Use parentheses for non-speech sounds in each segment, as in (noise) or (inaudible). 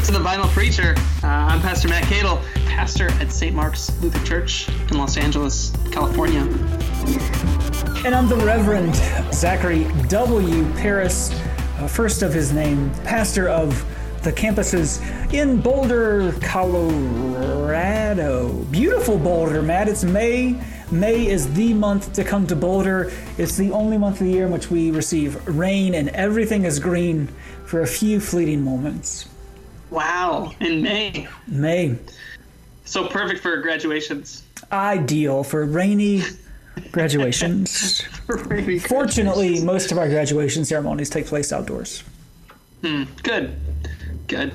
welcome to the Vinyl Preacher. Uh, I'm Pastor Matt Cadle, pastor at St. Mark's Lutheran Church in Los Angeles, California. And I'm the Reverend Zachary W. Paris, uh, first of his name, pastor of the campuses in Boulder, Colorado. Beautiful Boulder, Matt. It's May. May is the month to come to Boulder. It's the only month of the year in which we receive rain and everything is green for a few fleeting moments. Wow, in May. May. So perfect for graduations. Ideal for rainy graduations. (laughs) Rainy Fortunately, most of our graduation ceremonies take place outdoors. Hmm, good. Good.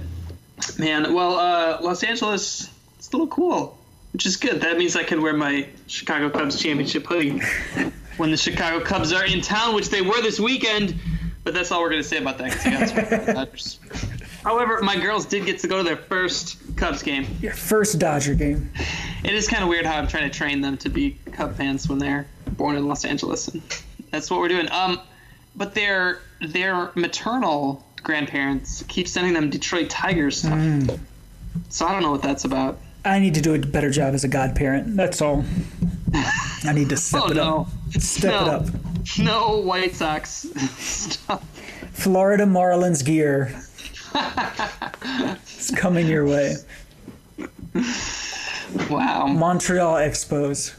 Man, well, uh, Los Angeles, it's a little cool, which is good. That means I can wear my Chicago Cubs championship hoodie (laughs) when the Chicago Cubs are in town, which they were this weekend. But that's all we're going to say about that because you guys (laughs) Dodgers. However, my girls did get to go to their first Cubs game. Your first Dodger game. It is kind of weird how I'm trying to train them to be Cub fans when they're born in Los Angeles, and that's what we're doing. Um, but their their maternal grandparents keep sending them Detroit Tigers stuff. So I don't know what that's about. I need to do a better job as a godparent. That's all. I need to step Oh it no! up. Step no. it up. No White Sox (laughs) stuff. Florida Marlins gear. It's coming your way. Wow. Montreal Expos.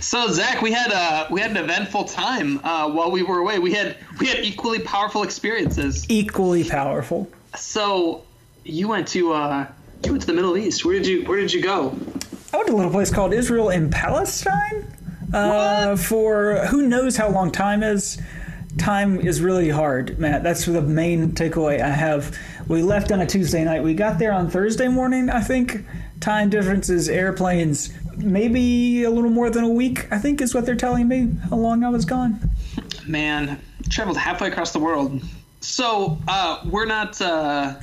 So Zach, we had uh we had an eventful time uh, while we were away. We had we had equally powerful experiences. Equally powerful. So you went to uh you went to the Middle East. Where did you Where did you go? I went to a little place called Israel in Palestine uh, for who knows how long time is. Time is really hard, Matt. That's the main takeaway I have. We left on a Tuesday night. We got there on Thursday morning, I think. Time differences, airplanes, maybe a little more than a week, I think is what they're telling me, how long I was gone. Man, traveled halfway across the world. So uh, we're not. Uh,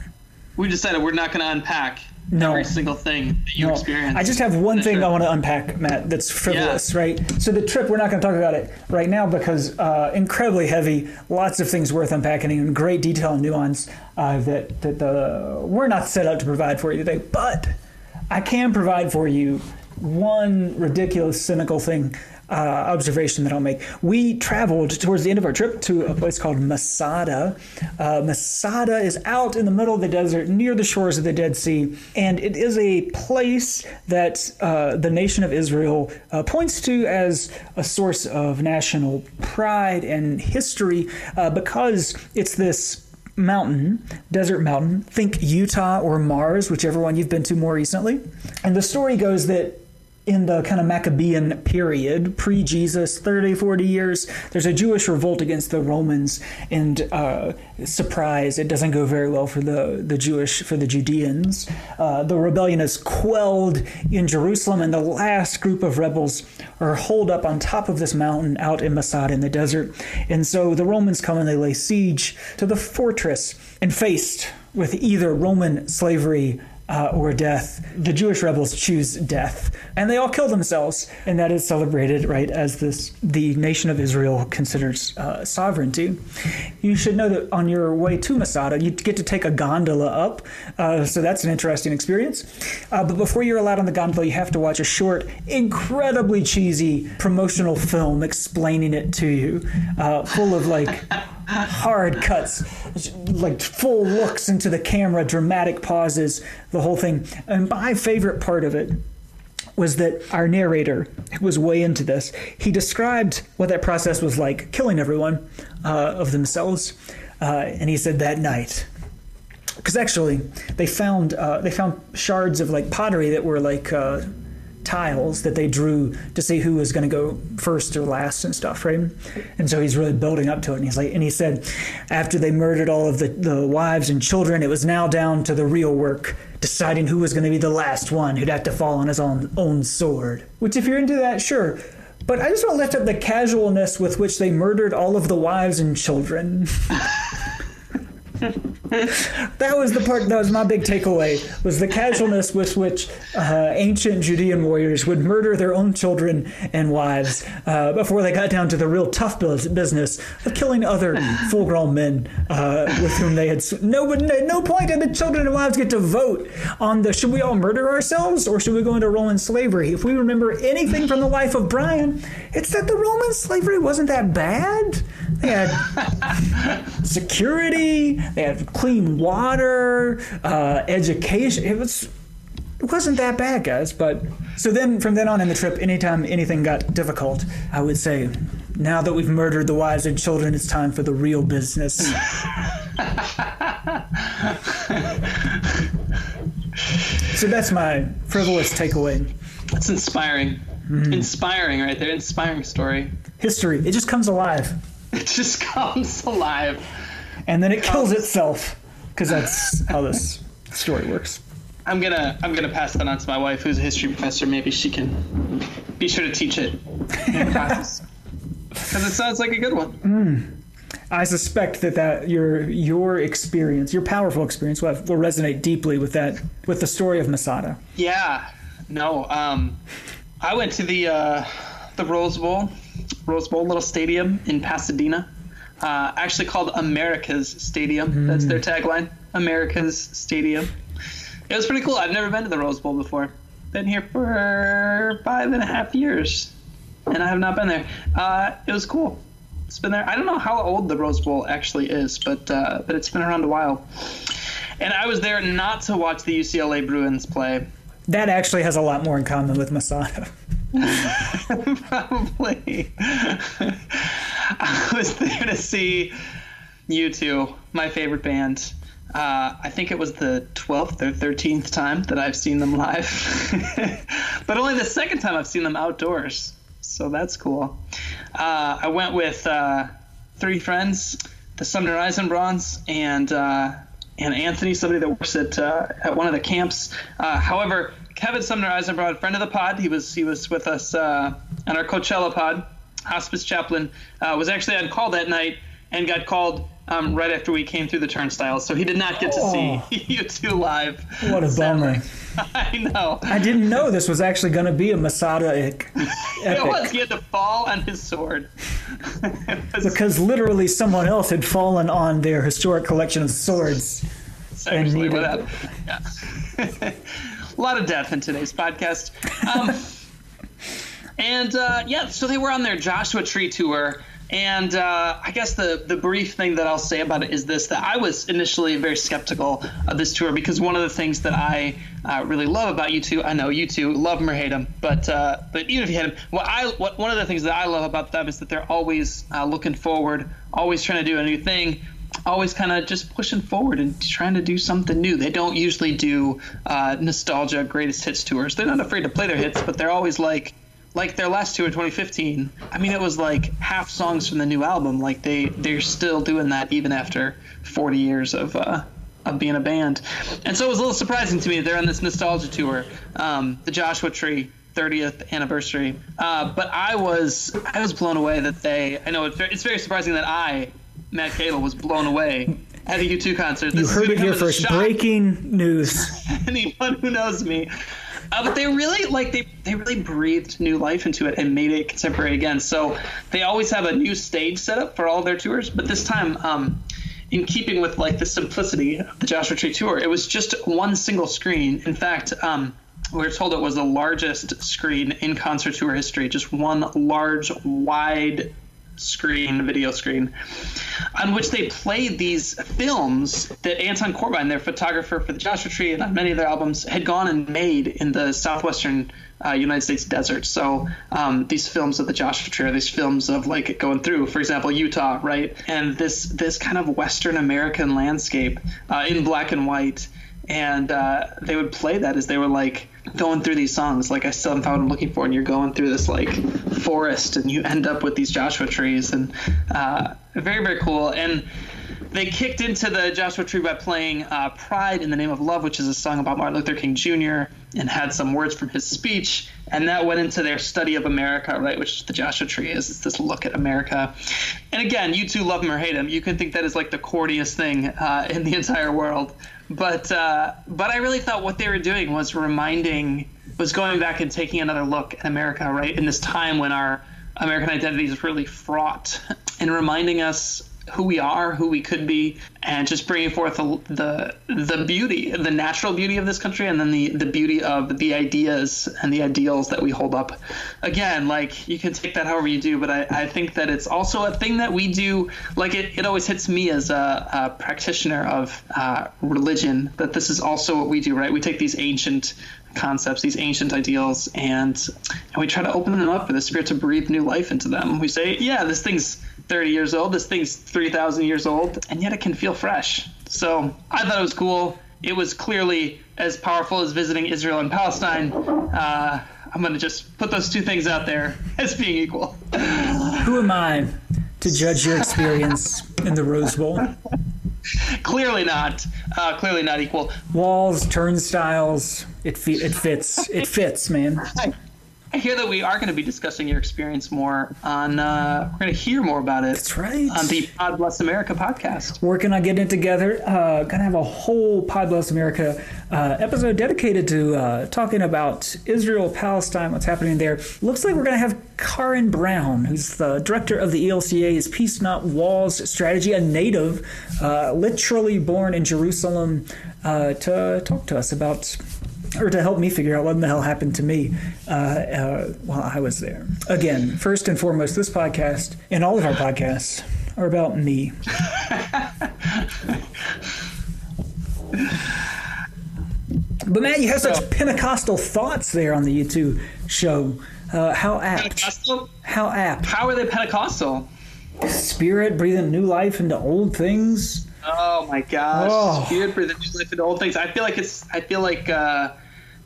we decided we're not going to unpack No. every single thing that you No, experienced. I just have one thing right. I want to unpack, Matt, that's frivolous, right? So the trip, we're not going to talk about it right now because uh, incredibly heavy, lots of things worth unpacking in great detail and nuance uh, that, that the, we're not set up to provide for you today. But I can provide for you one ridiculous, cynical thing. Uh, observation that I'll make. We traveled towards the end of our trip to a place called Masada. Uh, Masada is out in the middle of the desert near the shores of the Dead Sea, and it is a place that uh, the nation of Israel uh, points to as a source of national pride and history uh, because it's this mountain, desert mountain. Think Utah or Mars, whichever one you've been to more recently. And the story goes that in the kind of Maccabean period, pre Jesus, 30, 40 years, there's a Jewish revolt against the Romans. And uh, surprise, it doesn't go very well for the, the Jewish, for the Judeans. Uh, the rebellion is quelled in Jerusalem, and the last group of rebels are holed up on top of this mountain out in Masada in the desert. And so the Romans come and they lay siege to the fortress, and faced with either Roman slavery uh, or death. The Jewish rebels choose death, and they all kill themselves, and that is celebrated right as this the nation of Israel considers uh, sovereignty. You should know that on your way to Masada, you get to take a gondola up, uh, so that's an interesting experience. Uh, but before you're allowed on the gondola, you have to watch a short, incredibly cheesy promotional film explaining it to you, uh, full of like hard cuts, like full looks into the camera, dramatic pauses, the whole thing. And my favorite part of it was that our narrator who was way into this. He described what that process was like, killing everyone uh, of themselves, uh, and he said that night. Because actually, they found uh, they found shards of like pottery that were like uh, tiles that they drew to see who was going to go first or last and stuff, right? And so he's really building up to it. And he's like, and he said, after they murdered all of the, the wives and children, it was now down to the real work, deciding who was going to be the last one who'd have to fall on his own own sword. Which, if you're into that, sure. But I just want to lift up the casualness with which they murdered all of the wives and children. (laughs) (laughs) that was the part that was my big takeaway was the casualness with which uh, ancient Judean warriors would murder their own children and wives uh, before they got down to the real tough business of killing other full-grown men uh, with whom they had no no point did the children and wives get to vote on the should we all murder ourselves or should we go into Roman slavery? If we remember anything from the life of Brian it's that the Roman slavery wasn't that bad. They had security they had clean water, uh, education. It was it wasn't that bad, guys. But so then from then on in the trip, anytime anything got difficult, I would say, now that we've murdered the wives and children, it's time for the real business. (laughs) so that's my frivolous takeaway. That's inspiring. Mm-hmm. Inspiring, right there. Inspiring story. History. It just comes alive. It just (laughs) comes alive and then it kills itself because that's how this story works. I'm gonna I'm gonna pass that on to my wife, who's a history professor. Maybe she can be sure to teach it in because (laughs) it sounds like a good one. Mm. I suspect that, that your your experience, your powerful experience, will, will resonate deeply with that with the story of Masada. Yeah, no, um, I went to the uh, the Rose Bowl, Rose Bowl little stadium in Pasadena uh, actually called America's Stadium. Mm. That's their tagline, America's Stadium. It was pretty cool. I've never been to the Rose Bowl before. Been here for five and a half years, and I have not been there. Uh, it was cool. It's been there. I don't know how old the Rose Bowl actually is, but uh, but it's been around a while. And I was there not to watch the UCLA Bruins play. That actually has a lot more in common with Masada. (laughs) Probably. (laughs) I was there to see U2, my favorite band. Uh, I think it was the 12th or 13th time that I've seen them live, (laughs) but only the second time I've seen them outdoors. So that's cool. Uh, I went with uh, three friends, the Sumner Eisenbrauns, and uh, and Anthony, somebody that works at uh, at one of the camps. Uh, however, Kevin Sumner Eisenbraun, friend of the pod, he was he was with us on our Coachella pod hospice chaplain, uh, was actually on call that night and got called um, right after we came through the turnstiles. So he did not get to oh. see (laughs) U2 live. What a bummer. (laughs) I know. I didn't know this was actually going to be a Masada (laughs) epic. it was. He had to fall on his sword. because literally someone else had fallen on their historic collection of swords. Seriously, and needed... yeah. a lot of death in today's podcast. Um, and uh, yeah, so they were on their Joshua Tree tour. And uh, I guess the, the brief thing that I'll say about it is this that I was initially very skeptical of this tour because one of the things that I uh, really love about U2, I know U2 love them or hate them, but uh, but even if you hate them, what I what, one of the things that I love about them is that they're always uh, looking forward, always trying to do a new thing, always kind of just pushing forward and trying to do something new. They don't usually do uh, nostalgia greatest hits tours. They're not afraid to play their hits, but they're always like like their last tour in 2015 i mean it was like half songs from the new album. Like they they're still doing that even after 40 years of uh of being a band. And so it was a little surprising to me that they're on this nostalgia tour um, the joshua tree 30th anniversary. Uh, but i was i was blown away that they i know it's very surprising that i matt Cadle, was blown away at a u2 concert. This you heard it here first. breaking news. (laughs) Anyone who knows me uh, but they really like they they really breathed new life into it and made it contemporary again. So they always have a new stage set up for all their tours, but this time, um, in keeping with like the simplicity of the Joshua Tree tour, it was just one single screen. In fact, um, we are told it was the largest screen in concert tour history, just one large, wide screen, video screen, on which they played these films that Anton Corbijn, their photographer for the Joshua Tree and on many of their albums, had gone and made in the southwestern uh, United States desert. So um, these films of the Joshua Tree are these films of like going through, for example, Utah, right, and this this kind of Western American landscape uh, in black and white, and uh, they would play that as they were like going through these songs like i still haven't found what i'm looking for and you're going through this like forest and you end up with these joshua trees and uh, very very cool and they kicked into the Joshua Tree by playing uh, "Pride in the Name of Love," which is a song about Martin Luther King Jr. and had some words from his speech. and that went into their study of America, right? Which the Joshua Tree is. It's this look at America. And again, U2 love him or hate him. You can think that is like the corniest thing uh, in the (laughs) entire world. But uh, but I really thought what they were doing was reminding, was going back and taking another look at America, right? In this time when our American identity is really fraught, and reminding us who we are, who we could be, and just bringing forth the, the beauty, the natural beauty of this country, and then the the beauty of the ideas and the ideals that we hold up. Again, like you can take that however you do, but I, I think that it's also a thing that we do. Like it, it always hits me as a, a practitioner of uh, religion that this is also what we do, right? We take these ancient concepts, these ancient ideals, and and we try to open them up for the spirit to breathe new life into them. We say, yeah, this thing's 30 years old, this thing's 3,000 years old, and yet it can feel fresh. So I thought it was cool. It was clearly as powerful as visiting Israel and Palestine. Uh, I'm going to just put those two things out there (laughs) as being equal. Who am I to judge your experience in the Rose Bowl? clearly not. Uh, clearly not equal. Walls, turnstiles. It fe- it fits. It fits, man. I hear that we are going to be discussing your experience more on. Uh, we're going to hear more about it. That's right. On the Pod Bless America podcast. Working on getting it together. Uh, going to have a whole Pod Bless America uh, episode dedicated to uh, talking about Israel, Palestine, what's happening there. Looks like we're going to have Karen Brown, who's the director of the ELCA's Peace Not Walls strategy, a native, uh, literally born in Jerusalem, uh, to talk to us about or to help me figure out what in the hell happened to me uh, uh, while I was there. Again, first and foremost, this podcast and all of our podcasts are about me. (laughs) but Matt, you have such Pentecostal thoughts there on the U2 show. Uh, how apt? Pentecostal? How apt? How are they Pentecostal? Spirit breathing new life into old things. Oh my gosh! Oh. Spirit breathing new life into old things. I feel like it's. I feel like uh,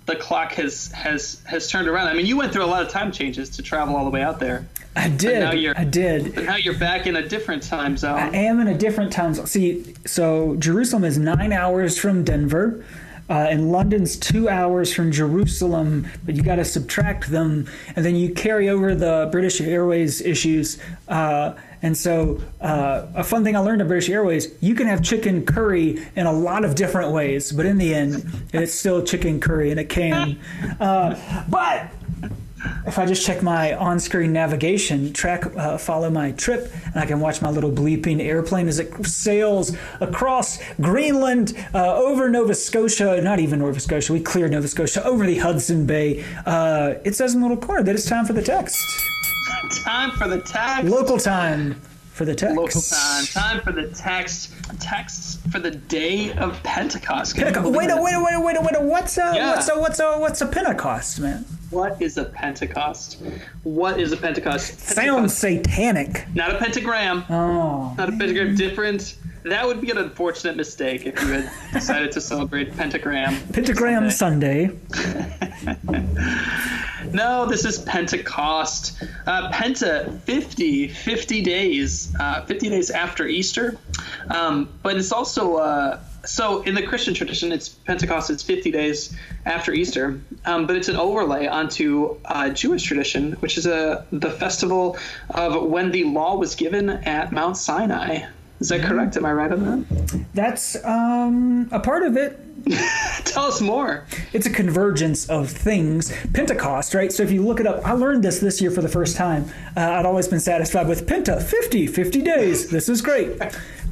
the clock has has has turned around. I mean, you went through a lot of time changes to travel all the way out there. I did. Now you're, I did. But now you're back in a different time zone. I am in a different time zone. See, so Jerusalem is nine hours from Denver. Uh, and London's two hours from Jerusalem, but you got to subtract them, and then you carry over the British Airways issues. Uh, and so, uh, a fun thing I learned at British Airways, you can have chicken curry in a lot of different ways, but in the end, it's still chicken curry in a can. Uh, but if I just check my on-screen navigation, track, uh, follow my trip, and I can watch my little bleeping airplane as it sails across Greenland, uh, over Nova Scotia, not even Nova Scotia, we cleared Nova Scotia, over the Hudson Bay. Uh, it says in the little corner that it's time for the text. Time for the text. Local time for the text. Local time. Time for the text. Texts for the day of Pentecost. Pentecost. Wait a wait a wait a wait a wait a what's a yeah. what's a what's a what's a Pentecost, man? What is a Pentecost? What is a Pentecost? Pentecost. Sounds satanic. Not a pentagram. Oh. Not a pentagram. Different. That would be an unfortunate mistake if you had (laughs) decided to celebrate pentagram. Pentagram Sunday. Sunday. (laughs) no, this is Pentecost. Uh, Penta, 50, 50 days, uh, 50 days after Easter. Um, but it's also uh, so in the Christian tradition, it's Pentecost. It's 50 days after Easter, um, but it's an overlay onto uh, Jewish tradition, which is a the festival of when the law was given at Mount Sinai. Is that correct? Am I right on that? That's um, a part of it. (laughs) Tell us more. It's a convergence of things. Pentecost, right? So if you look it up, I learned this this year for the first time. Uh, I'd always been satisfied with Penta, 50, 50 days. This is great.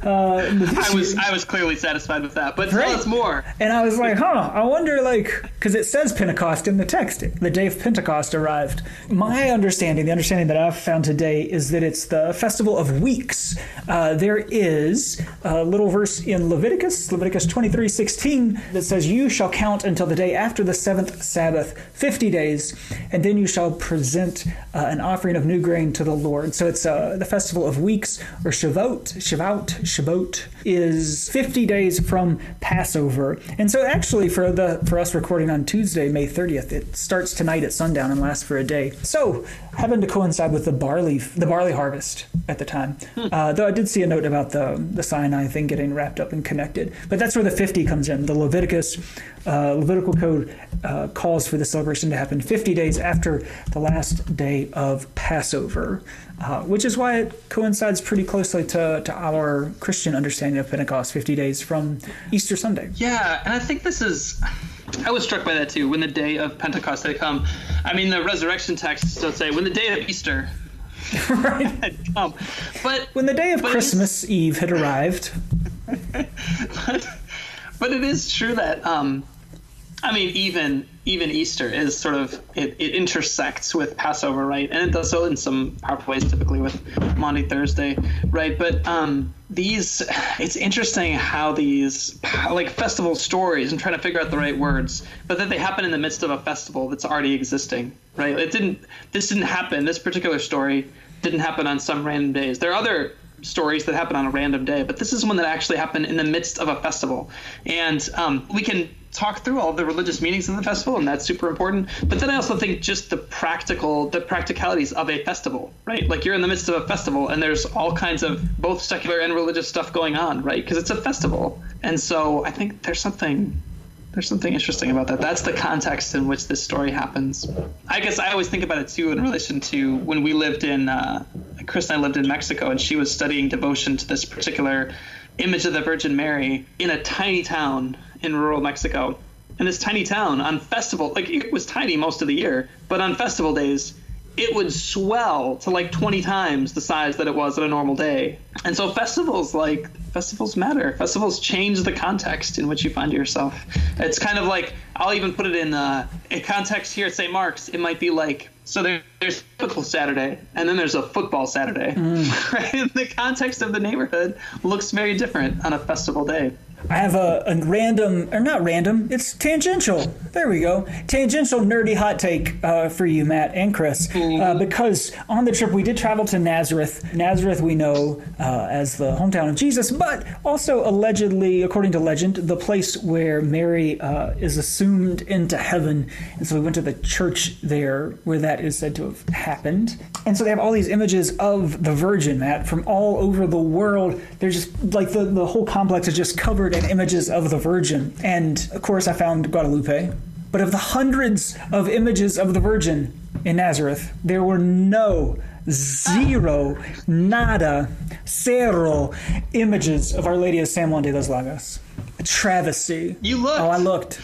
Uh, (laughs) I was I was clearly satisfied with that, but right. tell us more. And I was like, huh, I wonder, like, because it says Pentecost in the text. The day of Pentecost arrived. My understanding, the understanding that I've found today, is that it's the festival of weeks. Uh, there is a little verse in Leviticus, Leviticus twenty three sixteen, that says, "You shall count until the day after the seventh Sabbath, fifty days, and then you shall present uh, an offering of new grain to the Lord." So it's uh, the festival of weeks, or Shavuot, Shavuot Shavuot, is 50 days from Passover. And so actually for the for us recording on Tuesday, May 30th, it starts tonight at sundown and lasts for a day. So happened to coincide with the barley the barley harvest at the time. Hmm. Uh, though I did see a note about the the Sinai thing getting wrapped up and connected. But that's where the 50 comes in. The Leviticus uh, Levitical code uh, calls for the celebration to happen 50 days after the last day of Passover, uh, which is why it coincides pretty closely to, to our Christian understanding of Pentecost, 50 days from Easter Sunday. Yeah, and I think this is. I was struck by that too. When the day of Pentecost had come, I mean, the resurrection texts don't say when the day of Easter (laughs) right. had come, but when the day of Christmas Eve had arrived. (laughs) but, but it is true that um, I mean, even even Easter is sort of it, it intersects with Passover, right? And it does so in some powerful ways, typically with Maundy Thursday, right? But um, these, it's interesting how these like festival stories. I'm trying to figure out the right words, but that they happen in the midst of a festival that's already existing, right? It didn't. This didn't happen. This particular story didn't happen on some random days. There are other stories that happen on a random day, but this is one that actually happened in the midst of a festival, and um, we can talk through all the religious meanings of the festival, and that's super important. But then I also think just the practical, the practicalities of a festival, right? Like you're in the midst of a festival, and there's all kinds of both secular and religious stuff going on, right? Because it's a festival, and so I think there's something there's something interesting about that. That's the context in which this story happens. I guess I always think about it too in relation to when we lived in, uh, Chris and I lived in Mexico, and she was studying devotion to this particular image of the Virgin Mary in a tiny town in rural Mexico. In this tiny town, on festival, like it was tiny most of the year, but on festival days, it would swell to like 20 times the size that it was on a normal day. And so festivals like festivals matter. Festivals change the context in which you find yourself. It's kind of like I'll even put it in uh, a context here at St. Mark's. It might be like so there, there's typical Saturday, and then there's a football Saturday. Mm. (laughs) Right? And the context of the neighborhood looks very different on a festival day. I have a, a, random, or not random, it's tangential. There we go. Tangential nerdy hot take uh, for you, Matt and Chris. Uh, mm-hmm. because on the trip, we did travel to Nazareth. Nazareth, we know uh, as the hometown of Jesus, but also allegedly, according to legend, the place where Mary uh, is assumed into heaven. And so we went to the church there where that is said to have happened. And so they have all these images of the Virgin, Matt, from all over the world. They're just like the, the whole complex is just covered and images of the Virgin. And of course, I found Guadalupe. But of the hundreds of images of the Virgin in Nazareth, there were no, zero, nada, cero images of Our Lady of San Juan de los Lagos. A travesty. You looked. Oh, I looked.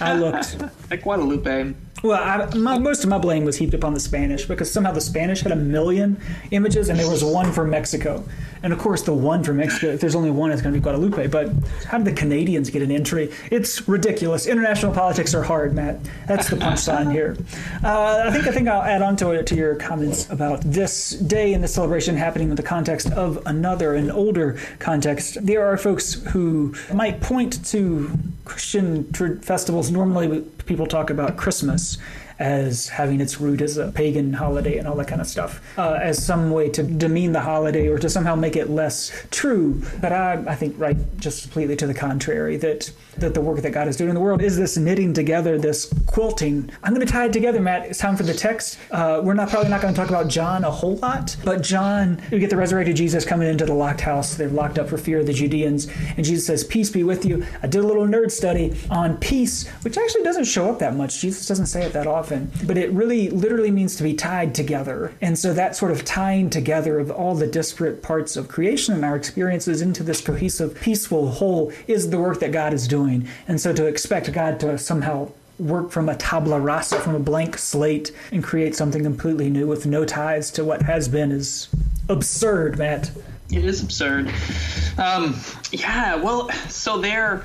I looked. (laughs) like Guadalupe. Well, I, my, most of my blame was heaped upon the Spanish because somehow the Spanish had a million images and there was one from Mexico. And of course, the one from Mexico, if there's only one, it's going to be Guadalupe. But how did the Canadians get an entry? It's ridiculous. International politics are hard, Matt. That's the punchline here. Uh, I think I think I'll add on to it to your comments about this day and the celebration happening in the context of another, an older context. There are folks who might point to Christian festivals. Normally, people talk about Christmas as having its root as a pagan holiday and all that kind of stuff, uh, as some way to demean the holiday or to somehow make it less true. But I, I think right just completely to the contrary that that the work that God is doing in the world is this knitting together, this quilting. I'm going to tie it together, Matt. It's time for the text. Uh, we're not probably not going to talk about John a whole lot, but John, we get the resurrected Jesus coming into the locked house. They're locked up for fear of the Judeans, and Jesus says, "Peace be with you." I did a little nerd study on peace, which actually doesn't show up that much. Jesus doesn't say it that often but it really literally means to be tied together. And so that sort of tying together of all the disparate parts of creation and our experiences into this cohesive, peaceful whole is the work that God is doing. And so to expect God to somehow work from a tabla rasa, from a blank slate, and create something completely new with no ties to what has been is absurd, Matt. It is absurd. Um, yeah, well, so they're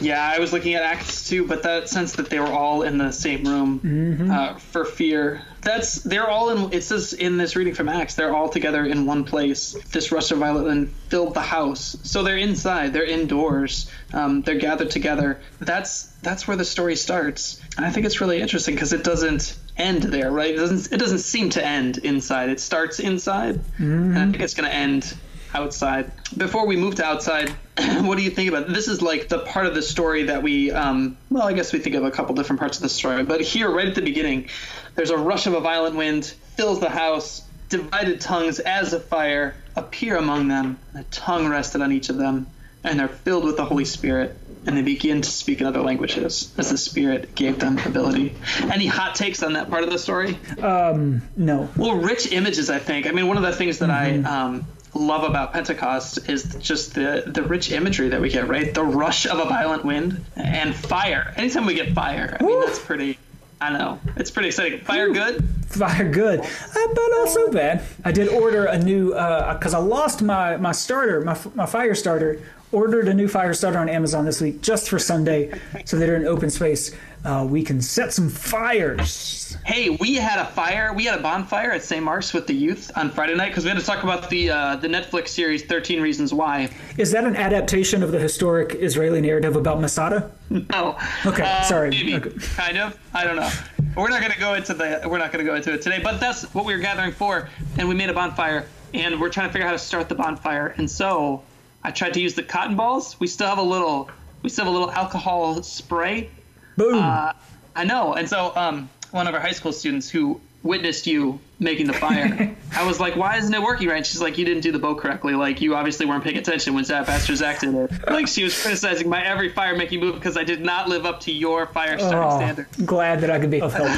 yeah, I was looking at Acts too, but that sense that they were all in the same room mm-hmm. uh, for fear. That's they're all in. It says in this reading from Acts, they're all together in one place. This rush of violet wind filled the house, so they're inside. They're indoors. Um, they're gathered together. That's that's where the story starts, and I think it's really interesting because it doesn't end there, right? It doesn't. It doesn't seem to end inside. It starts inside, mm-hmm. and I think it's going to end outside. Before we move to outside, (clears throat) what do you think about it? this? Is like the part of the story that we, um, well, I guess we think of a couple different parts of the story, but here, right at the beginning, there's a rush of a violent wind, fills the house, divided tongues as a fire appear among them, and a tongue rested on each of them, and they're filled with the Holy Spirit and they begin to speak in other languages as the Spirit gave them ability. Any hot takes on that part of the story? Um, no. Well, rich images, I think. I mean, one of the things that mm-hmm. I um, love about Pentecost is just the the rich imagery that we get. Right, the rush of a violent wind and fire. Anytime we get fire, I mean, that's pretty. I know it's pretty exciting. Fire good. Fire good, uh, but also bad. I did order a new because uh, I lost my my starter, my my fire starter ordered a new fire starter on Amazon this week just for Sunday, so that in open space uh, we can set some fires. Hey, we had a fire. We had a bonfire at St. Mark's with the youth on Friday night because we had to talk about the uh, the Netflix series Thirteen Reasons Why. Is that an adaptation of the historic Israeli narrative about Masada? No. Okay, uh, sorry. Maybe, okay. kind of. I don't know. We're not going to go into the. We're not going to go into it today. But that's what we were gathering for, and we made a bonfire, and we're trying to figure out how to start the bonfire, and so I tried to use the cotton balls. We still have a little, we still have a little alcohol spray. Boom. Uh, I know. And so, um, one of our high school students who witnessed you making the fire, (laughs) I was like, "Why isn't it working right?" And she's like, "You didn't do the bow correctly. Like, you obviously weren't paying attention when Zap Pastor Zach did it." (laughs) Like, she was criticizing my every fire making move because I did not live up to your fire starting oh, standard. Glad that I could be of help.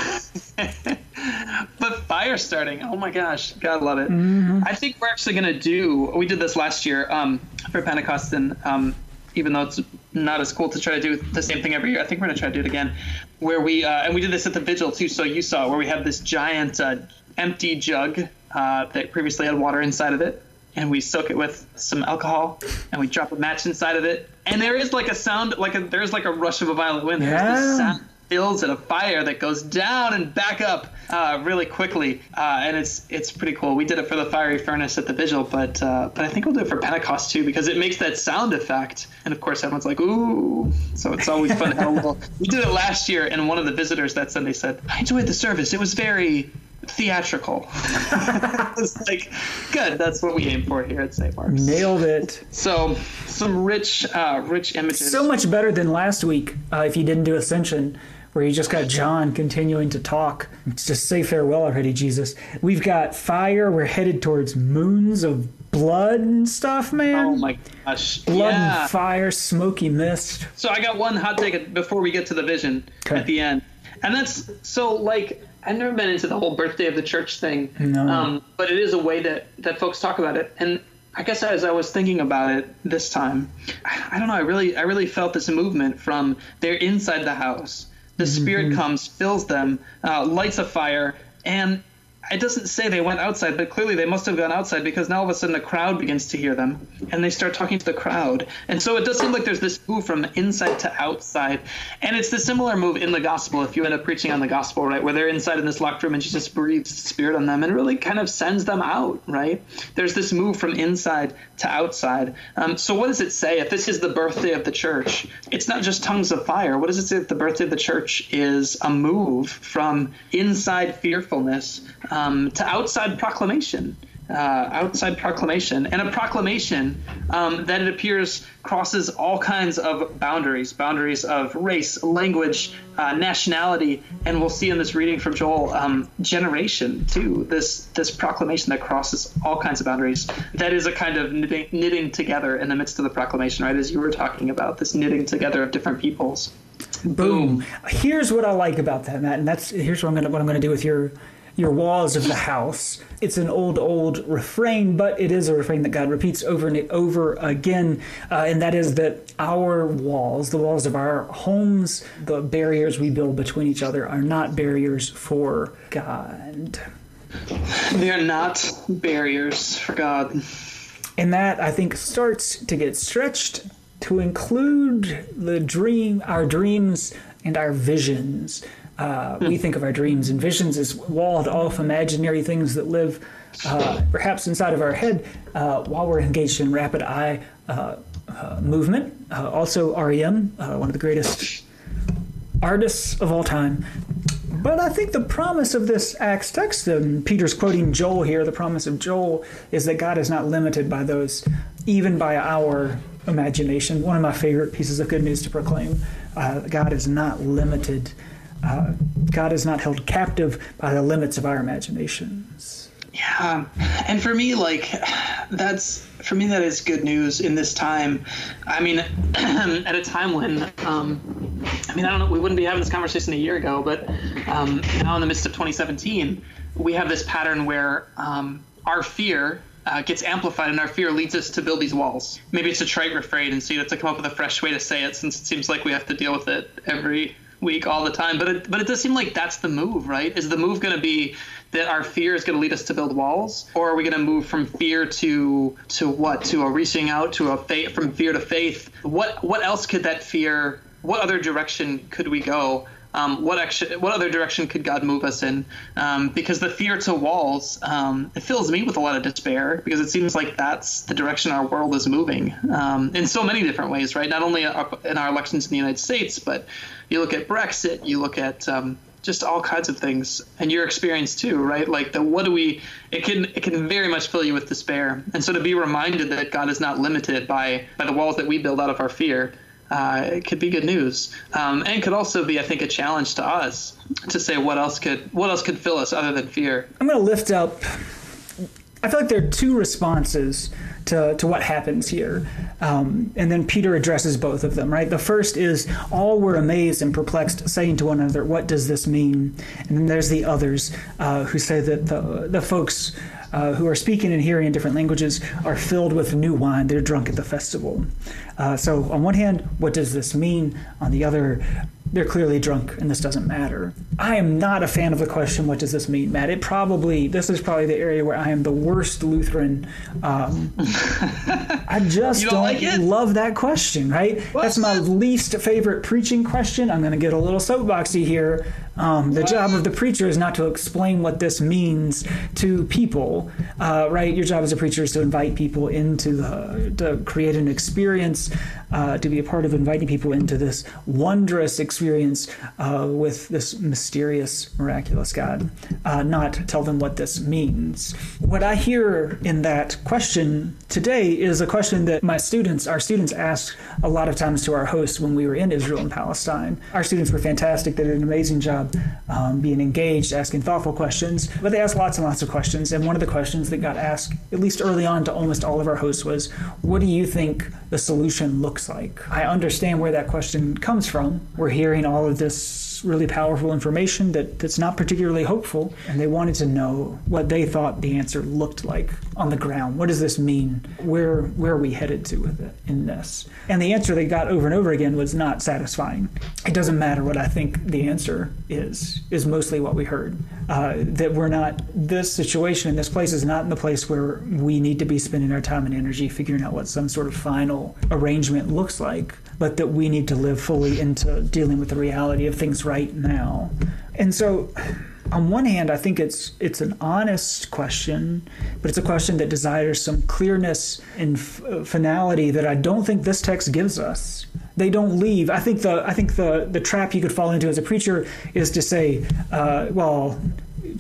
(laughs) but fire starting, oh my gosh, gotta love it. Mm-hmm. I think we're actually gonna do. We did this last year um, for Pentecost, and um, even though it's not as cool to try to do the same thing every year, I think we're gonna try to do it again. Where we uh, and we did this at the vigil too. So you saw where we have this giant uh, empty jug uh, that previously had water inside of it, and we soak it with some alcohol, and we drop a match inside of it, and there is like a sound, like a there's like a rush of a violent wind. There's yeah. this sound builds and a fire that goes down and back up uh, really quickly, uh, and it's it's pretty cool. We did it for the fiery furnace at the vigil, but uh, but I think we'll do it for Pentecost too because it makes that sound effect, and of course everyone's like ooh, so it's always fun. (laughs) we did it last year, and one of the visitors that Sunday said, "I enjoyed the service. It was very." theatrical. (laughs) it's like good. That's what we aim for here at St. Mark's. Nailed it. So some rich, uh, rich images. So much better than last week. Uh, if you didn't do Ascension, where you just got John continuing to talk. Just say farewell already, Jesus. We've got fire. We're headed towards moons of blood and stuff, man. Oh my gosh. Blood yeah. and fire, smoky mist. So I got one hot take before we get to the vision okay. at the end. And that's so like I've never been into the whole birthday of the church thing. No. Um, but it is a way that, that folks talk about it. And I guess as I was thinking about it this time, I don't know. I really, I really felt this movement from they're inside the house the Spirit mm-hmm. comes, fills them, uh, lights a fire, and it doesn't say they went outside, but clearly they must have gone outside because now all of a sudden a crowd begins to hear them and they start talking to the crowd. And so it does seem like there's this move from inside to outside. And it's the similar move in the gospel if you end up preaching on the gospel, right? Where they're inside in this locked room and Jesus breathes the spirit on them and really kind of sends them out, right? There's this move from inside to outside. Um, so what does it say if this is the birthday of the church? It's not just tongues of fire. What does it say that the birthday of the church is a move from inside fearfulness um, to outside proclamation. Uh, outside proclamation. And a proclamation um, that it appears crosses all kinds of boundaries boundaries of race language uh, nationality. And we'll see in this reading from joel um, generation too this this proclamation that crosses all kinds of boundaries. That is a kind of knitting, knitting together in the midst of the proclamation right? As you were talking about this knitting together of different peoples. Boom. Here's what i like about that matt and that's here's what i'm gonna what i'm gonna do with your your walls of the house. It's an old, old refrain, but it is a refrain that God repeats over and over again, uh, and that is that our walls, the walls of our homes, the barriers we build between each other, are not barriers for God. They are not barriers for God. And that, I think, starts to get stretched to include the dream, our dreams and our visions. Uh, we think of our dreams and visions as walled off imaginary things that live uh, perhaps inside of our head uh, while we're engaged in rapid eye uh, uh, movement. Uh, also, REM, one of the greatest artists of all time. But I think the promise of this Acts text, and Peter's quoting Joel here, the promise of Joel is that God is not limited by those, even by our imagination. One of my favorite pieces of good news to proclaim God is not limited. Uh, God is not held captive by the limits of our imaginations. Yeah, and for me, like that's for me that is good news in this time. I mean, (clears throat) at a time when, um, I mean, I don't know, we wouldn't be having this conversation a year ago, but um, now in the midst of 2017, we have this pattern where um, our fear uh, gets amplified, and our fear leads us to build these walls. Maybe it's a trite refrain, and so you have to come up with a fresh way to say it, since it seems like we have to deal with it every week all the time. But it, but it does seem like that's the move, right? Is the move going to be that our fear is going to lead us to build walls, or are we going to move from fear to to what? To a reaching out to a faith, from fear to faith. What what else could that fear? What other direction could we go? Um, what action, what other direction could God move us in? Um, because the fear to walls, um, it fills me with a lot of despair because it seems like that's the direction our world is moving um, in so many different ways, right? Not only in our elections in the United States, but you look at Brexit, you look at um, just all kinds of things, and your experience too, right? Like the what do we? It can it can very much fill you with despair, and so to be reminded that God is not limited by by the walls that we build out of our fear uh, it could be good news, um, and could also be, I think, a challenge to us to say what else could what else could fill us other than fear. I'm going to lift up. I feel like there are two responses to, to what happens here. Um, and then Peter addresses both of them, right? The first is all were amazed and perplexed, saying to one another, What does this mean? And then there's the others uh, who say that the, the folks uh, who are speaking and hearing in different languages are filled with new wine. They're drunk at the festival. Uh, so, on one hand, what does this mean? On the other, they're clearly drunk and this doesn't matter. I am not a fan of the question, what does this mean, Matt? It probably, this is probably the area where I am the worst Lutheran. Um, I (laughs) just don't, don't like love that question, right? What's That's my that? least favorite preaching question. I'm going to get a little soapboxy here. Um, the job of the preacher is not to explain what this means to people, uh, right? Your job as a preacher is to invite people into the, to create an experience, uh, to be a part of inviting people into this wondrous experience uh, with this mysterious, miraculous God, uh, not tell them what this means. What I hear in that question today is a question that my students, our students, asked a lot of times to our hosts when we were in Israel and Palestine. Our students were fantastic; they did an amazing job job um, being engaged, asking thoughtful questions. But they asked lots and lots of questions. And one of the questions that got asked, at least early on, to almost all of our hosts was, What do you think the solution looks like? I understand where that question comes from. We're hearing all of this really powerful information that, that's not particularly hopeful, and they wanted to know what they thought the answer looked like on the ground. What does this mean? Where where are we headed to with it in this? And the answer they got over and over again was not satisfying. It doesn't matter what I think the answer is. Is mostly what we heard. Uh, that we're not this situation in this place is not in the place where we need to be spending our time and energy figuring out what some sort of final arrangement looks like but that we need to live fully into dealing with the reality of things right now. And so on one hand, I think it's it's an honest question, but it's a question that desires some clearness and f- finality that I don't think this text gives us. They don't leave. I think the I think the the trap you could fall into as a preacher is to say, uh, well.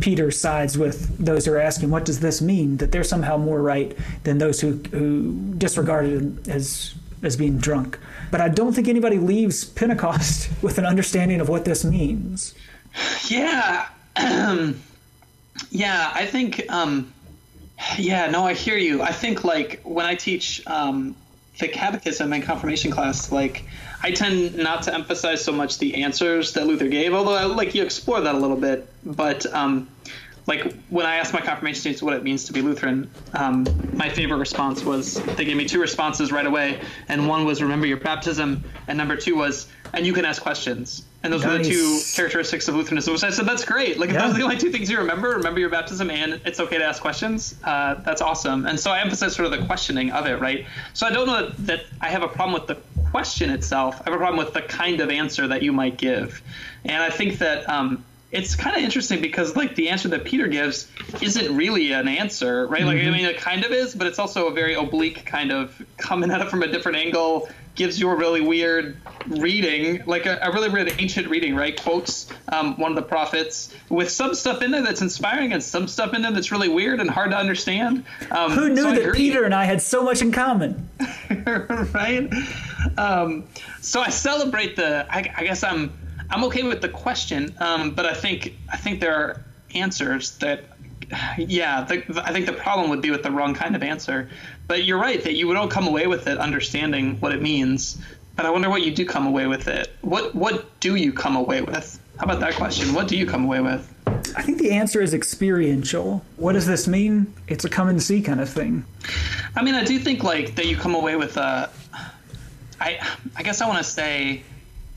Peter sides with those who are asking, "What does this mean?" That they're somehow more right than those who who disregarded it as as being drunk. But I don't think anybody leaves Pentecost (laughs) with an understanding of what this means. Yeah. (clears throat) yeah, I think, um, yeah, no, I hear you. I think, like, when I teach um, the catechism and confirmation class, like, I tend not to emphasize so much the answers that Luther gave, although, I, like, you explore that a little bit. But, um, like when I asked my confirmation students what it means to be Lutheran, um, my favorite response was they gave me two responses right away, and one was remember your baptism, and number two was and you can ask questions. And those nice. were the two characteristics of Lutheranism. So I said that's great. Like if yeah. those are the only two things you remember, remember your baptism and it's okay to ask questions. Uh, that's awesome. And so I emphasize sort of the questioning of it, right? So I don't know that, that I have a problem with the question itself. I have a problem with the kind of answer that you might give. And I think that um, it's kind of interesting because like the answer that Peter gives isn't really an answer, right? Like mm-hmm. I mean, it kind of is, but it's also a very oblique kind of coming at it from a different angle, gives you a really weird reading, like a, a really weird ancient reading, right? Quotes um, one of the prophets with some stuff in there that's inspiring and some stuff in there that's really weird and hard to understand. Um, Who knew so that Peter and I had so much in common? (laughs) right. Um, so I celebrate the. I, I, guess I'm I'm okay with the question, um, but I think I think there are answers that yeah, the, I think the problem would be with the wrong kind of answer. But you're right that you don't come away with it understanding what it means. But I wonder what you do come away with it. What what do you come away with? How about that question? What do you come away with? I think the answer is experiential. What does this mean? It's a come and see kind of thing. I mean, I do think like that you come away with a. I I guess I want to say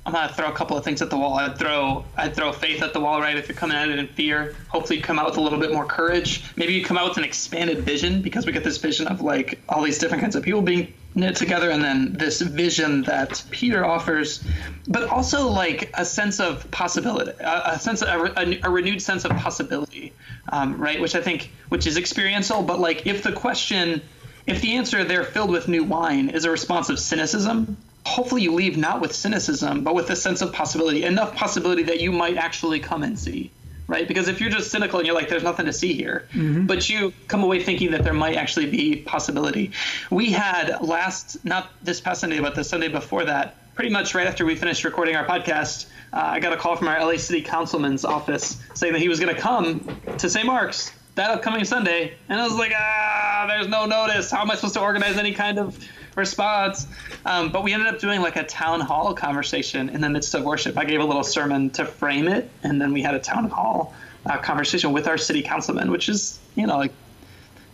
I'm gonna throw a couple of things at the wall. I'd throw I'd throw faith at the wall, right? If you're coming at it in fear, hopefully you come out with a little bit more courage. Maybe you come out with an expanded vision because we get this vision of like all these different kinds of people being knit together, and then this vision that Peter offers, but also like a sense of possibility, a, a sense of a, a, renewed sense of possibility, um, right? Which I think which is experiential, but like if the question if the answer they're filled with new wine is a response of cynicism hopefully you leave not with cynicism, but with a sense of possibility, enough possibility that you might actually come and see. Right, because if you're just cynical and you're like, "There's nothing to see here," mm-hmm. but you come away thinking that there might actually be possibility. We had last, not this past Sunday, but the Sunday before that, pretty much right after we finished recording our podcast, uh, I got a call from our LA City Councilman's office saying that he was going to come to St. Mark's that upcoming Sunday, and I was like, "Ah, there's no notice. How am I supposed to organize any kind of response. Um, but we ended up doing like a town hall conversation in the midst of worship. I gave a little sermon to frame it, and then we had a town hall uh, conversation with our city councilman, which is, you know, like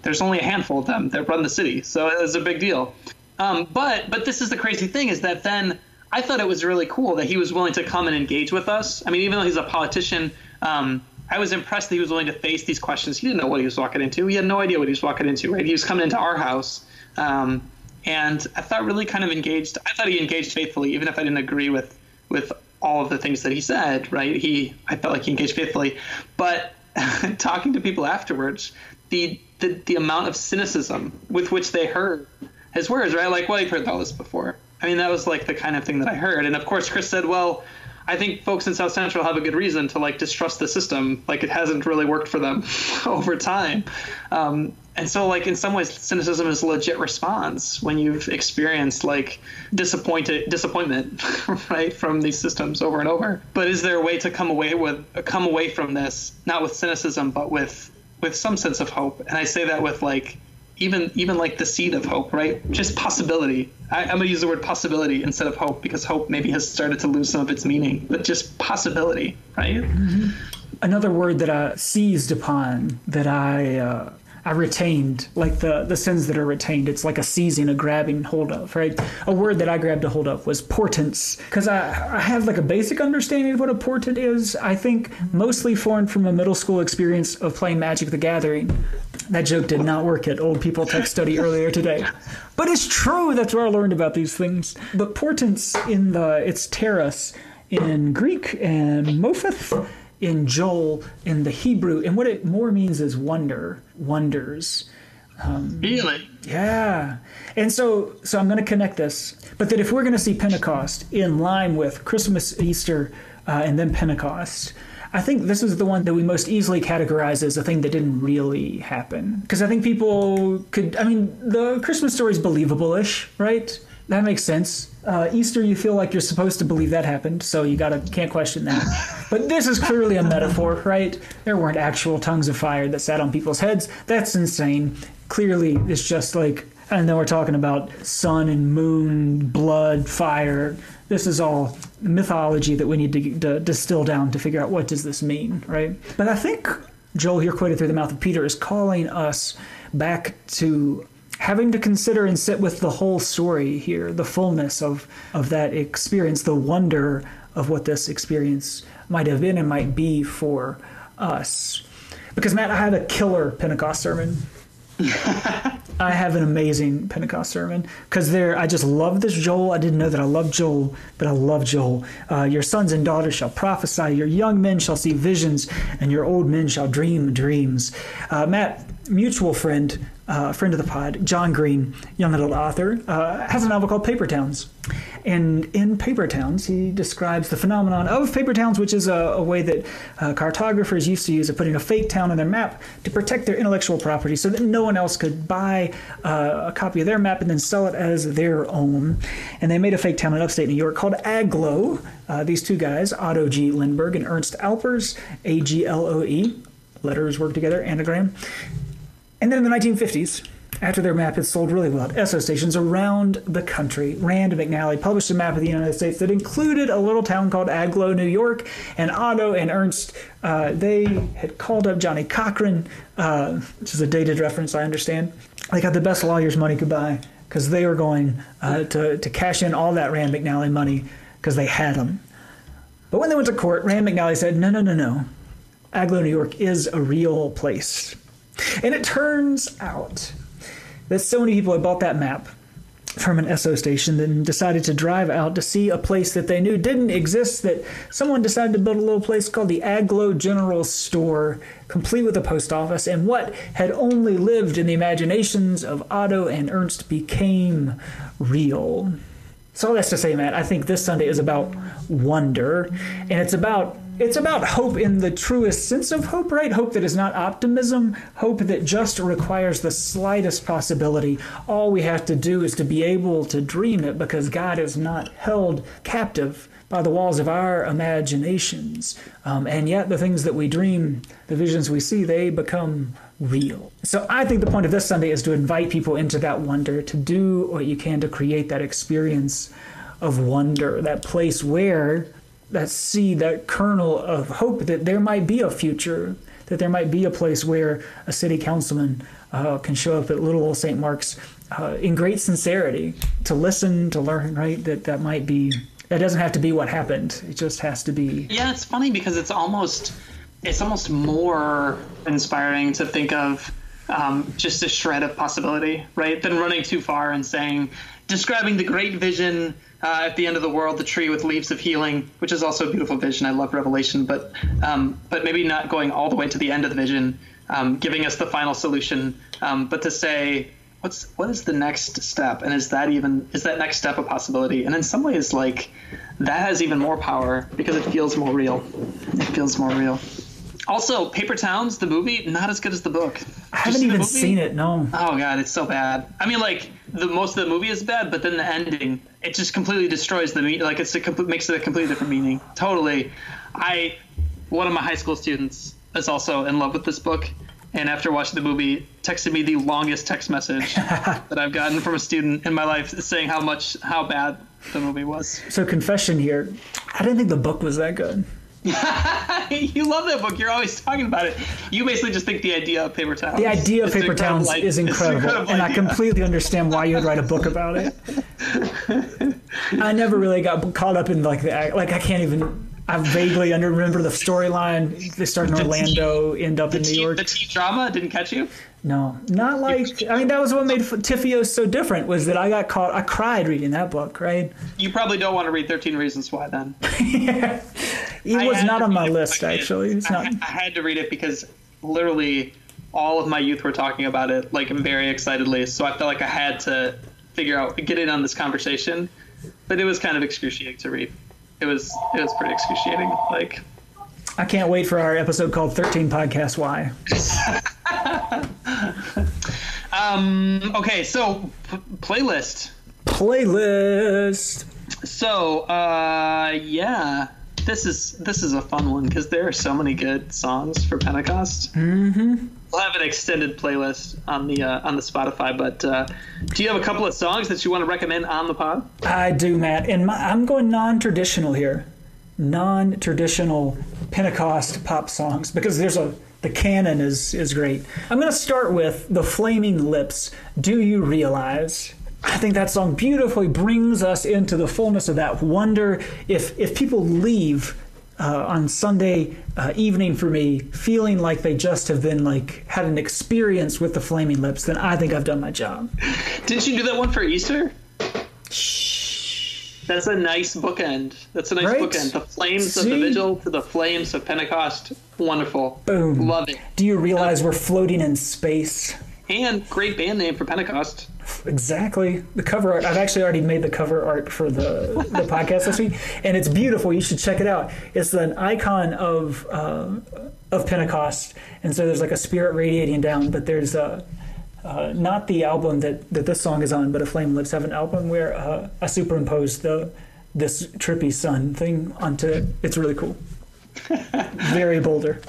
there's only a handful of them that run the city, so it was a big deal. Um, but but this is the crazy thing is that then I thought it was really cool that he was willing to come and engage with us. I mean, even though he's a politician. Um, I was impressed that he was willing to face these questions. He didn't know what he was walking into. He had no idea what he was walking into, right? He was coming into our house, um, and I thought really kind of engaged. I thought he engaged faithfully, even if I didn't agree with with all of the things that he said. Right? He, I felt like he engaged faithfully, but (laughs) talking to people afterwards, the, the the amount of cynicism with which they heard his words, right? Like, well, you've heard all this before. I mean, that was like the kind of thing that I heard. And of course, Chris said, well, I think folks in South Central have a good reason to like distrust the system. Like it hasn't really worked for them (laughs) over time. Um, and so like in some ways cynicism is a legit response when you've experienced like disappointed disappointment (laughs) right from these systems over and over. But is there a way to come away with come away from this not with cynicism but with with some sense of hope? And i say that with like even even like the seed of hope right? Just possibility. I, am to use the word possibility instead of hope because hope maybe has started to lose some of its meaning but just possibility right? Mm-hmm. another word that i seized upon that i uh I retained, like the, the sins that are retained. It's like a seizing, a grabbing hold of, right? A word that I grabbed a hold of was portents, because I, I have like a basic understanding of what a portent is. I think mostly formed from a middle school experience of playing Magic the Gathering. That joke did not work at Old People Tech Study earlier today. But it's true, that's where I learned about these things. But portents in the, it's teras in Greek and mopheth in Joel in the Hebrew, and what it more means is wonder, wonders. Um, really? Yeah. And so, so I'm going to connect this, but that if we're going to see Pentecost in line with Christmas, Easter, uh, and then Pentecost, I think this is the one that we most easily categorize as a thing that didn't really happen. Because I think people could, I mean, the Christmas story is believable ish, right? That makes sense. Uh, Easter, you feel like you're supposed to believe that happened, so you gotta can't question that. But this is clearly a metaphor, right? There weren't actual tongues of fire that sat on people's heads. That's insane. Clearly, it's just like and then we're talking about sun and moon, blood, fire. This is all mythology that we need to, to distill down to figure out what does this mean, right? But I think Joel here quoted through the mouth of Peter is calling us back to having to consider and sit with the whole story here, the fullness of, of that experience, the wonder of what this experience might have been and might be for us. Because, Matt, I have a killer Pentecost sermon. (laughs) I have an amazing Pentecost sermon because there I just love this Joel. I didn't know that I love Joel, but I love Joel. Uh, your sons and daughters shall prophesy, your young men shall see visions, and your old men shall dream dreams. Uh, Matt, mutual friend uh, a friend of the pod, John Green, young adult author, uh, has a novel called Paper Towns. And in Paper Towns, he describes the phenomenon of paper towns, which is a, a way that uh, cartographers used to use of putting a fake town on their map to protect their intellectual property so that no one else could buy uh, a copy of their map and then sell it as their own. And they made a fake town in upstate New York called Agloe. Uh, these two guys, Otto G. Lindberg and Ernst Alpers, A G L O E, letters work together, anagram. And then in the 1950s, after their map had sold really well at Esso stations around the country, Rand McNally published a map of the United States that included a little town called Agloe, New York. And Otto and Ernst, uh, they had called up Johnnie Cochran, uh, which is a dated reference, I understand. They got the best lawyers money could buy because they were going uh, to, to cash in all that Rand McNally money because they had them. But when they went to court, Rand McNally said, no, no, no, no. Agloe, New York is a real place. And it turns out that so many people had bought that map from an Esso station and decided to drive out to see a place that they knew didn't exist that someone decided to build a little place called the Agloe General Store complete with a post office and what had only lived in the imaginations of Otto and Ernst became real. So all that's to say, Matt, I think this Sunday is about wonder and it's about it's about hope in the truest sense of hope, right? Hope that is not optimism, hope that just requires the slightest possibility. All we have to do is to be able to dream it because God is not held captive by the walls of our imaginations. Um, and yet, the things that we dream, the visions we see, they become real. So, I think the point of this Sunday is to invite people into that wonder, to do what you can to create that experience of wonder, that place where that seed, that kernel of hope that there might be a future, that there might be a place where a city councilman uh, can show up at Little Old St. Mark's uh, in great sincerity to listen, to learn, right? That that might be, that doesn't have to be what happened. It just has to be. Yeah, it's funny because it's almost, it's almost more inspiring to think of um, just a shred of possibility, right? Than running too far and saying, describing the great vision uh, at the end of the world, the tree with leaves of healing, which is also a beautiful vision. I love Revelation, but um, but maybe not going all the way to the end of the vision, um, giving us the final solution, um, but to say what's what is the next step, and is that even is that next step a possibility? And in some ways, like that has even more power because it feels more real. It feels more real. Also, Paper Towns, the movie, not as good as the book. I haven't even seen it. No. Oh god, it's so bad. I mean, like the most of the movie is bad, but then the ending, it just completely destroys the meaning. Like it's a complete makes it a completely different meaning. Totally. I, one of my high school students is also in love with this book, and after watching the movie, texted me the longest text message (laughs) that I've gotten from a student in my life, saying how much how bad the movie was. So confession here, I didn't think the book was that good. (laughs) you love that book. You're always talking about it. You basically just think the idea of paper towns. The idea of paper towns is incredible, and I completely understand why you'd write a book about it. (laughs) I never really got caught up in like the like I can't even. I vaguely under remember the storyline. They start in Orlando, end up in New York. The teen drama didn't catch you. No, not like. I mean, that was what made TFIOS so different. Was that I got caught. I cried reading that book. Right. You probably don't want to read Thirteen Reasons Why then. (laughs) yeah. It I was not on my list actually. It's not. I had to read it because literally all of my youth were talking about it like very excitedly. So I felt like I had to figure out get in on this conversation. But it was kind of excruciating to read. It was it was pretty excruciating. Like I can't wait for our episode called 13 Podcast Why. (laughs) um, okay, so p- playlist. Playlist. So, uh, yeah, this is this is a fun one because there are so many good songs for Pentecost. Mm-hmm. We'll have an extended playlist on the uh, on the Spotify. But uh, do you have a couple of songs that you want to recommend on the pod? I do, Matt. And my, I'm going non-traditional here, non-traditional Pentecost pop songs because there's a the canon is is great. I'm going to start with the Flaming Lips. Do you realize? I think that song beautifully brings us into the fullness of that wonder. If if people leave uh, on Sunday uh, evening for me, feeling like they just have been like had an experience with the Flaming Lips, then I think I've done my job. Didn't you do that one for Easter? That's a nice bookend. That's a nice right? bookend. The flames See? of the vigil to the flames of Pentecost. Wonderful. Boom. Love it. Do you realize we're floating in space? and great band name for Pentecost. Exactly. The cover art. I've actually already made the cover art for the the podcast this week, and it's beautiful. You should check it out. It's an icon of uh, of Pentecost, and so there's like a spirit radiating down. But there's a uh, not the album that, that this song is on, but a Flaming Lips have an album where uh, I superimposed the this trippy sun thing onto it. It's really cool. (laughs) Very Boulder.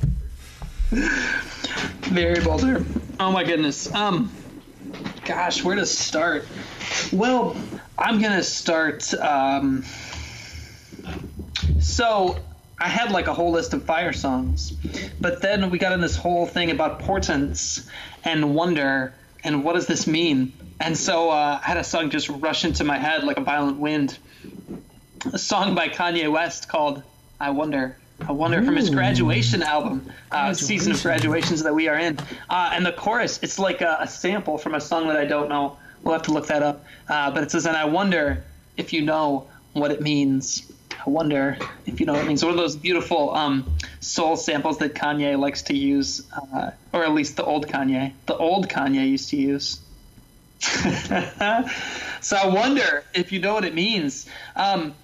Very Boulder. Oh my goodness. Um, gosh, where to start? Well, I'm gonna start. Um, so I had like a whole list of fire songs, but then we got in this whole thing about portents and wonder and what does this mean? And so uh, I had a song just rush into my head like a violent wind. A song by Kanye West called "I Wonder." I wonder Ooh. from his graduation album, uh, season of graduations that we are in, uh, and the chorus. It's like a, a, sample from a song that I don't know. We'll have to look that up. Uh, but it says, "And I wonder if you know what it means." I wonder if you know what it means. One of those beautiful um, soul samples that Kanye likes to use, uh, or at least the old Kanye, the old Kanye used to use. (laughs) so I wonder if you know what it means. Um,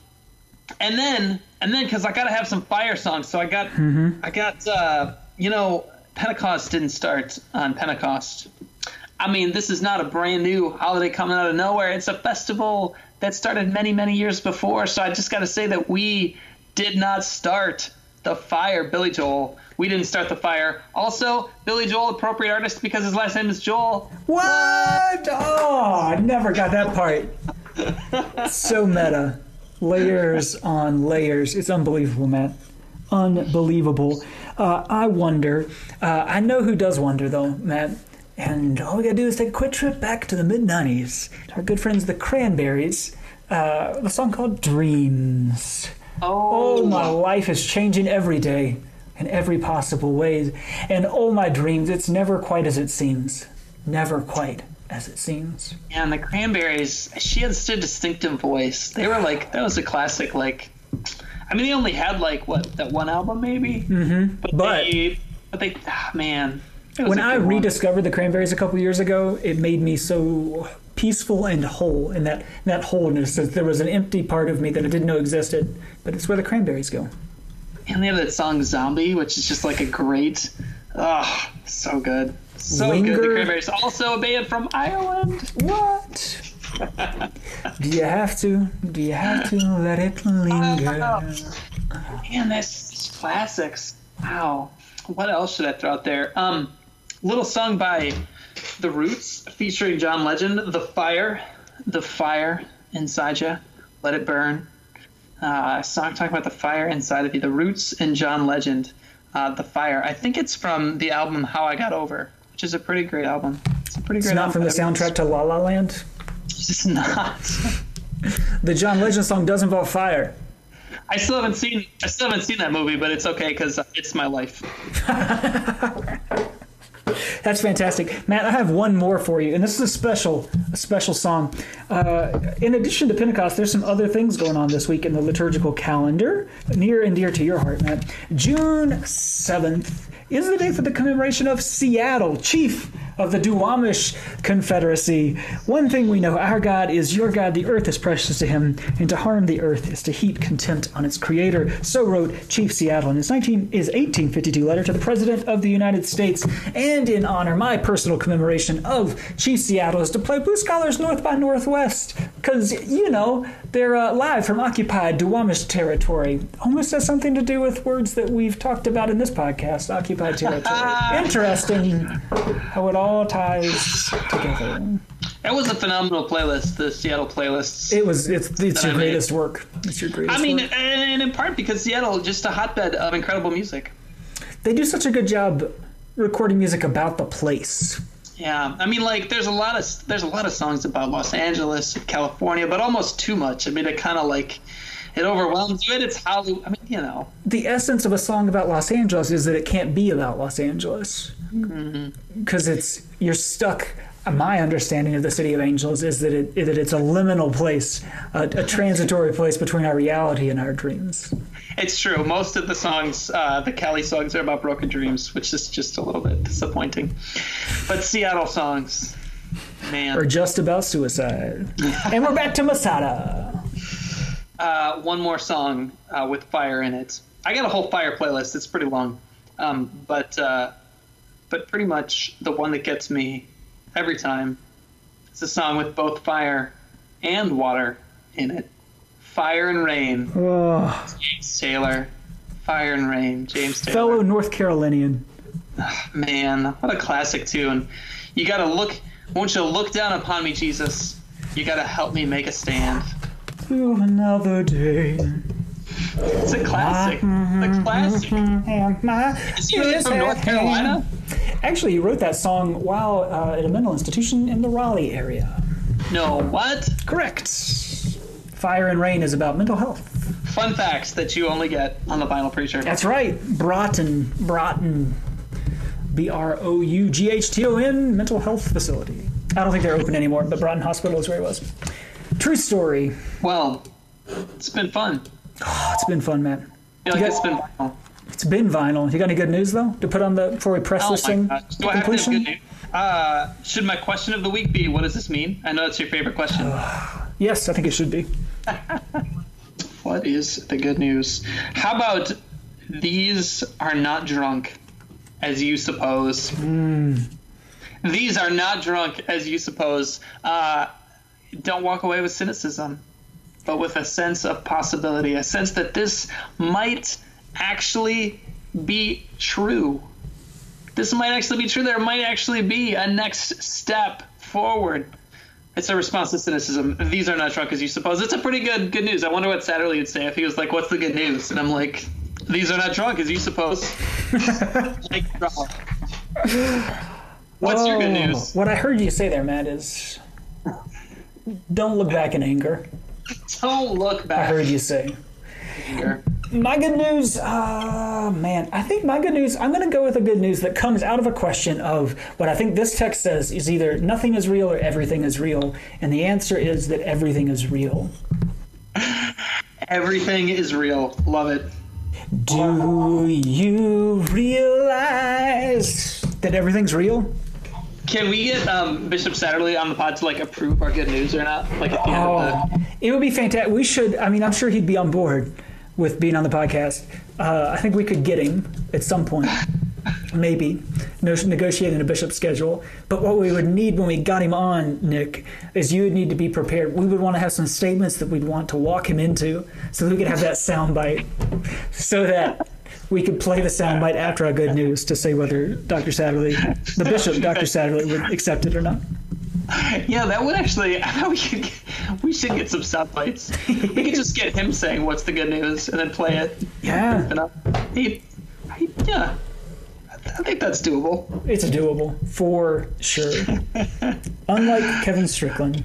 and then, and then, because I gotta have some fire songs, so I got, mm-hmm. I got, uh, you know, Pentecost didn't start on Pentecost. I mean, this is not a brand new holiday coming out of nowhere. It's a festival that started many, many years before. So I just got to say that we did not start the fire, Billy Joel. We didn't start the fire. Also, Billy Joel, appropriate artist because his last name is Joel. What? Oh, I never got that part. so meta. Layers on layers. It's unbelievable, Matt. Unbelievable. Uh, I wonder. Uh, I know who does wonder, though, Matt. And all we gotta do is take a quick trip back to the mid 90s. Our good friends, the Cranberries, uh, a song called Dreams. Oh. oh, my life is changing every day in every possible way. And oh, my dreams, it's never quite as it seems. Never quite as it seems. Yeah, and the Cranberries, she had such a distinctive voice. They were like, that was a classic, like, I mean, they only had like, what, that one album maybe? Mm-hmm. But, but they, but they, oh, man, when I rediscovered the cranberries a couple years ago, it made me so peaceful and whole in that in that wholeness. There was an empty part of me that I didn't know existed, but it's where the cranberries go. And they have that song "Zombie," which is just like a great, oh, so good, so Linger. good. The Cranberries, also a band from Ireland. What? (laughs) Do you have to? Do you have to let it linger? Oh, man, that's classics. Wow. What else should I throw out there? Um, little song by The Roots featuring John Legend, The Fire, The Fire Inside You, Let It Burn. Uh, song talking about the fire inside of you, The Roots and John Legend, uh, The Fire. I think it's from the album How I Got Over, which is a pretty great album. It's a pretty great It's not album. from the soundtrack to La La Land? It's not. (laughs) the John Legend song does involve fire. I still haven't seen I still haven't seen that movie, but it's okay because it's my life. (laughs) That's fantastic, Matt. I have one more for you, and this is a special, a special song. Uh, in addition to Pentecost, there's some other things going on this week in the liturgical calendar, near and dear to your heart, Matt. June seventh is the day for the commemoration of Seattle, chief of the Duwamish Confederacy. One thing we know our God is your God, the earth is precious to him, and to harm the earth is to heap contempt on its creator. So wrote Chief Seattle in his, 19, his 1852 letter to the President of the United States. And in honor, my personal commemoration of Chief Seattle is to play Blue Scholars North by Northwest, because, you know, they're uh, live from occupied Duwamish territory. Almost has something to do with words that we've talked about in this podcast, occupied territory. (laughs) Interesting how it all ties together. That was a phenomenal playlist, the Seattle playlists. It was. It's it's your greatest work. It's your greatest. I mean, work. and in part because Seattle just a hotbed of incredible music. They do such a good job recording music about the place. Yeah, I mean, like there's a lot of there's a lot of songs about Los Angeles, California, but almost too much. I mean, it kind of like it overwhelms you. And it's Hollywood. I mean, you know. The essence of a song about Los Angeles is that it can't be about Los Angeles because mm-hmm. it's you're stuck. My understanding of the city of angels is that it that it's a liminal place, a, a transitory place between our reality and our dreams. It's true. Most of the songs, uh, the Cali songs, are about broken dreams, which is just a little bit disappointing. But Seattle songs, man. Or just about suicide. (laughs) and we're back to Masada. Uh, one more song uh, with fire in it. I got a whole fire playlist. It's pretty long, um, but uh, but pretty much the one that gets me every time. It's a song with both fire and water in it. Fire and Rain. Oh. James Taylor. Fire and Rain. James Taylor. Fellow North Carolinian. Ah, man, what a classic tune. You gotta look, won't you look down upon me, Jesus? You gotta help me make a stand. To another day. It's a classic. It's a classic. (laughs) Is he really from North Carolina? Actually, he wrote that song while uh, at a mental institution in the Raleigh area. No, what? Correct. Fire and Rain is about mental health. Fun facts that you only get on the Vinyl Preacher. That's right. Broughton, Broughton, B R O U G H T O N mental health facility. I don't think they're open anymore, but Broughton Hospital is where he was. True story. Well, it's been fun. Oh, (sighs) it's been fun, man. I feel like You it's been vinyl. It's been vinyl. You got any good news though to put on the before we press Oh this thing Do I have good news? Uh, should my question of the week be, what does this mean? I know it's your favorite question. (sighs) Yes, I think it should be. (laughs) What is the good news? How about these are not drunk as you suppose? These are not drunk as you suppose. Uh, don't walk away with cynicism, but with a sense of possibility, a sense that this might actually be true. This might actually be true. There might actually be a next step forward. It's a response to cynicism. These are not drunk as you suppose. It's a pretty good good news. I wonder what Satterlee would say if he was like, "What's the good news?" And I'm like, "These are not drunk as you suppose." (laughs) like, what's your good Oh, news? What I heard you say there, Matt, is don't look back in anger. Don't look back. I heard you say. here. My good news, uh, man, I think my good news, I'm going to go with a good news that comes out of a question of what I think this text says is either nothing is real or everything is real. And the answer is that everything is real. Everything is real. Love it. Do you realize that everything's real? Can we get um, Bishop Satterlee on the pod to like approve our good news or not? Like at the end Oh, of the it would be fantastic. We should, I mean, I'm sure he'd be on board with being on the podcast. Uh, I think we could get him at some point, maybe, negotiating a bishop schedule. But what we would need when we got him on, Nick, is you would need to be prepared. We would want to have some statements that we'd want to walk him into so that we could have that soundbite so that we could play the soundbite after our good news to say whether Dr. Satterlee, the bishop, Dr. Satterlee, would accept it or not. (laughs) Yeah, that would actually. I thought (laughs) we could. Get, we should get some sound bites. We could just get him saying what's the good news and then play it. Yeah. He, he, yeah, I think that's doable. It's doable for sure. (laughs) Unlike Kevin Strickland,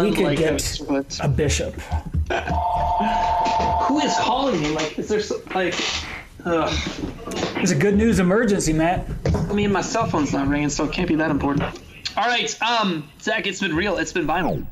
we could get a bishop. Who is calling me? Like, is there some, like? Ugh. It's a good news emergency, Matt. I mean, my cell phone's not ringing, so it can't be that important. All right, um, Zach, it's been real. It's been vinyl.